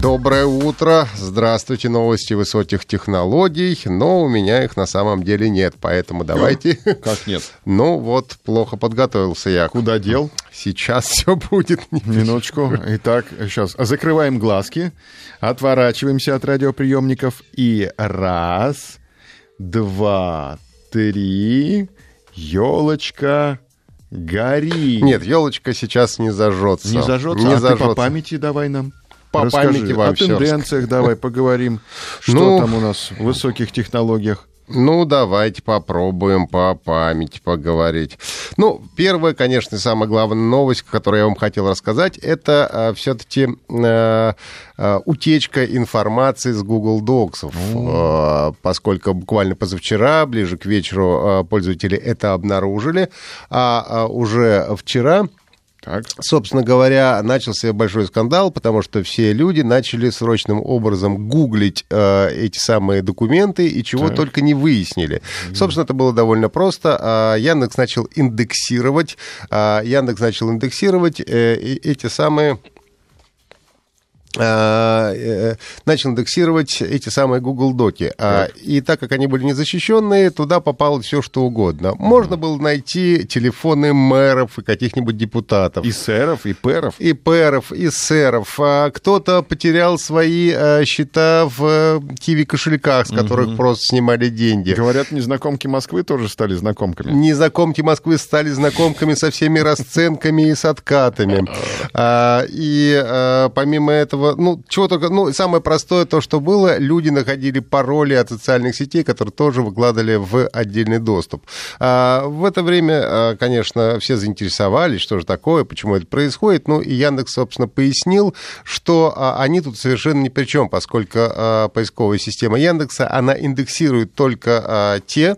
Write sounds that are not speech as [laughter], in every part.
Доброе утро. Здравствуйте, новости высоких технологий. Но у меня их на самом деле нет, поэтому давайте... Как нет? [laughs] Ну вот, плохо подготовился я. Куда дел? Сейчас [laughs] все будет. Минуточку. Итак, сейчас закрываем глазки, отворачиваемся от радиоприемников и раз, два, три, елочка, гори. Нет, елочка сейчас не зажжется. Не зажжется? Не а зажжется. ты по памяти давай нам. По Расскажи. памяти вам О всё тенденциях давай поговорим. [laughs] Что Ну, там у нас в высоких технологиях? Ну, давайте попробуем по памяти поговорить. Ну, первая, конечно, и самая главная новость, которую я вам хотел рассказать, это все-таки утечка информации с Google Docs. Э, поскольку буквально позавчера, ближе к вечеру, э, пользователи это обнаружили, а а уже вчера Так. Собственно говоря, начался большой скандал, потому что все люди начали срочным образом гуглить э, эти самые документы и чего Так. только не выяснили. Собственно, это было довольно просто. А, Яндекс начал индексировать, а, Яндекс начал индексировать э, эти самые э, начал индексировать эти самые Google Доки. А, И так как они были незащищенные, туда попало все, что угодно. Можно было найти телефоны мэров и каких-нибудь депутатов. И сэров, и пэров. И пэров, и сэров. А Кто-то потерял свои э, счета в э, киви-кошельках, с которых просто снимали деньги. Говорят, незнакомки Москвы тоже стали знакомками. Незнакомки Москвы стали знакомками со всеми расценками и с откатами. [laughs] А, и помимо этого, ну, чего только, ну, самое простое то, что было, люди находили пароли от социальных сетей, которые тоже выкладывали в отдельный доступ. А, в это время, а, конечно, все заинтересовались, что же такое, почему это происходит. Ну, и Яндекс, собственно, пояснил, что а, они тут совершенно ни при чем, поскольку а, поисковая система Яндекса, она индексирует только те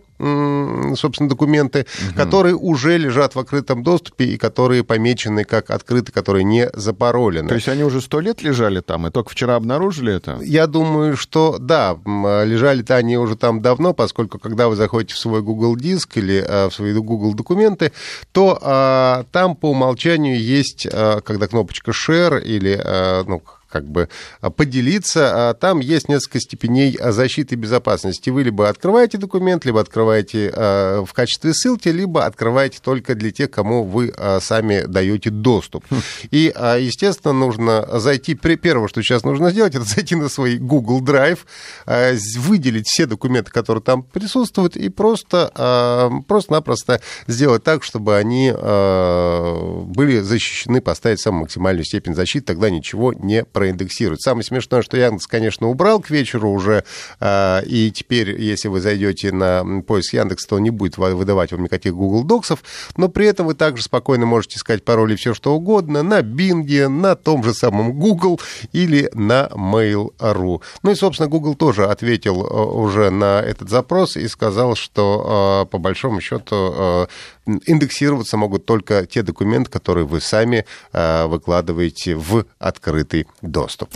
собственно, документы, которые уже лежат в открытом доступе и которые помечены как открыты, которые не запаролены. То есть они уже сто лет лежали там, и только вчера обнаружили это? Я думаю, что да, лежали-то они уже там давно, поскольку когда вы заходите в свой Google диск или а, в свои Google документы, то а, там по умолчанию есть, а, когда кнопочка Share или, а, ну, как бы а, поделиться, а, там есть несколько степеней а, защиты и безопасности. Вы либо открываете документ, либо открываете а, в качестве ссылки, либо открываете только для тех, кому вы сами даете доступ. И, естественно, нужно зайти, первое, что сейчас нужно сделать, это [laughs] зайти на свой Google Drive, выделить все документы, которые там присутствуют, и просто, просто-напросто сделать так, чтобы они были защищены, поставить самую максимальную степень защиты, тогда ничего не проиндексирует. Самое смешное, что Яндекс, конечно, убрал к вечеру уже, а, и теперь, если вы зайдете на поиск Яндекс, то он не будет ва- выдавать вам никаких Google Доксов, но при этом вы также спокойно можете искать пароли все что угодно на Bing, на том же самом Google или на Mail.ru. Ну и, собственно, Google тоже ответил э, уже на этот запрос и сказал, что э, по большому счету э, индексироваться могут только те документы, которые вы сами э, выкладываете в открытый доступ.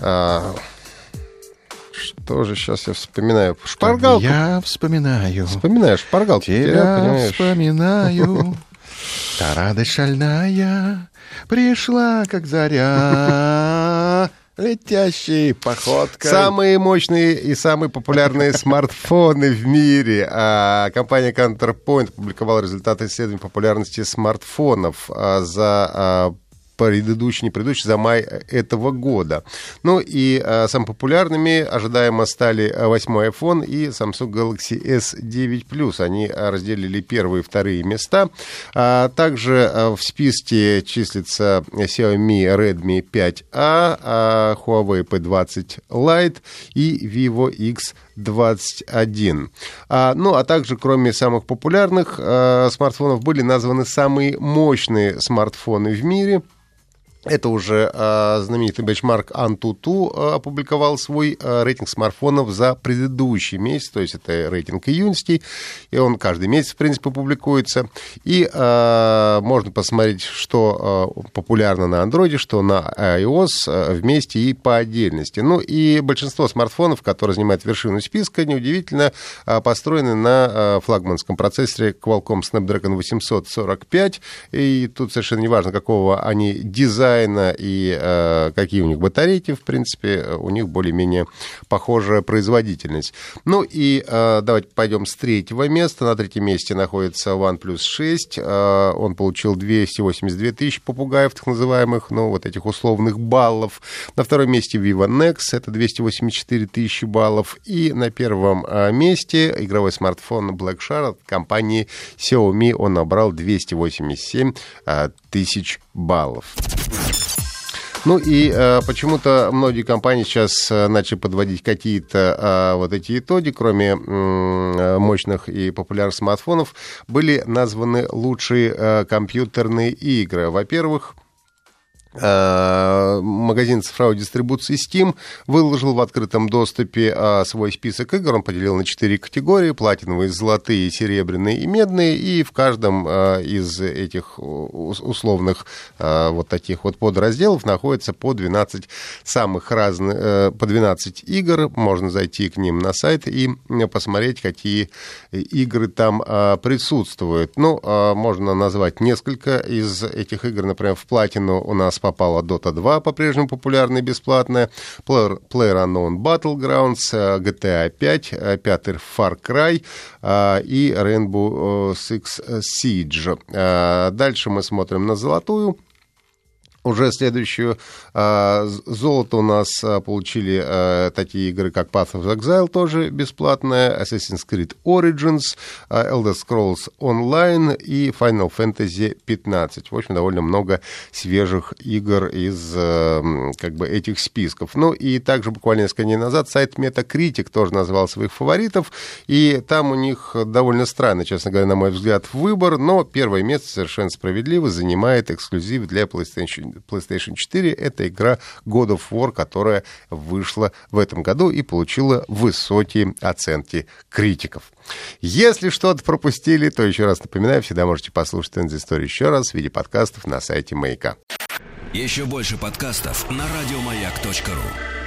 А, Что же сейчас я вспоминаю? Шпаргалку. Я вспоминаю. Вспоминаешь шпаргалку? Тебя понимаешь? вспоминаю. [laughs] Та радость шальная пришла, как заря, летящей походкой. Самые мощные и самые популярные [laughs] смартфоны в мире. А, Компания Counterpoint опубликовала результаты исследований популярности смартфонов а, за а, предыдущий, не предыдущий, за май этого года. Ну и а, самыми популярными ожидаемо стали а, восьмой iPhone и Samsung Galaxy S9 Plus. Они а, разделили первые и вторые места. А, также а, в списке числится Xiaomi Redmi 5A, а, Huawei P20 Lite и Vivo X 21. А, ну, а также, кроме самых популярных а, смартфонов, были названы самые мощные смартфоны в мире. Это уже э, знаменитый бенчмарк Antutu э, опубликовал свой э, рейтинг смартфонов за предыдущий месяц, то есть это рейтинг июньский, и он каждый месяц, в принципе, публикуется. И э, можно посмотреть, что э, популярно на Android, что на iOS э, вместе и по отдельности. Ну и большинство смартфонов, которые занимают вершину списка, неудивительно, э, построены на э, флагманском процессоре Qualcomm Snapdragon 845, и тут совершенно не важно, какого они дизайна, дизайна и э, какие у них батарейки, в принципе, у них более-менее похожая производительность. Ну и э, давайте пойдем с третьего места. На третьем месте находится OnePlus 6. Э, он получил 282 тысячи попугаев, так называемых, ну, вот этих условных баллов. На втором месте Vivo Nex, это 284 тысячи баллов. И на первом э, месте игровой смартфон Black Shark от компании Xiaomi. Он набрал 287 э, тысяч баллов. Ну и э, почему-то многие компании сейчас э, начали подводить какие-то э, вот эти итоги, кроме э, мощных и популярных смартфонов, были названы лучшие э, компьютерные игры. Во-первых, магазин цифровой дистрибуции Steam выложил в открытом доступе э, свой список игр. Он поделил на четыре категории. Платиновые, золотые, серебряные и медные. И в каждом э, из этих условных вот таких вот подразделов находится по 12 самых разных, по 12 игр. Можно зайти к ним на сайт и посмотреть, какие игры там присутствуют. Ну, можно назвать несколько из этих игр. Например, в платину у нас попала Dota 2, по-прежнему популярная и бесплатная, Player, PlayerUnknown Battlegrounds, э, GTA 5, э, пятый Far Cry э, и Rainbow Six Siege. Дальше мы смотрим на золотую уже следующую а, золото у нас а, получили а, такие игры, как Path of Exile, тоже бесплатная, Assassin's Creed Origins, Elder Scrolls Online и Final Fantasy 15. В общем, довольно много свежих игр из как бы этих списков. Ну и также буквально несколько дней назад сайт Metacritic тоже назвал своих фаворитов, и там у них довольно странный, честно говоря, на мой взгляд, выбор, но первое место совершенно справедливо занимает эксклюзив для PlayStation PlayStation 4 это игра God of War, которая вышла в этом году и получила высокие оценки критиков. Если что-то пропустили, то еще раз напоминаю, всегда можете послушать эту историю еще раз в виде подкастов на сайте Маяка. Еще больше подкастов на радиомаяк.ру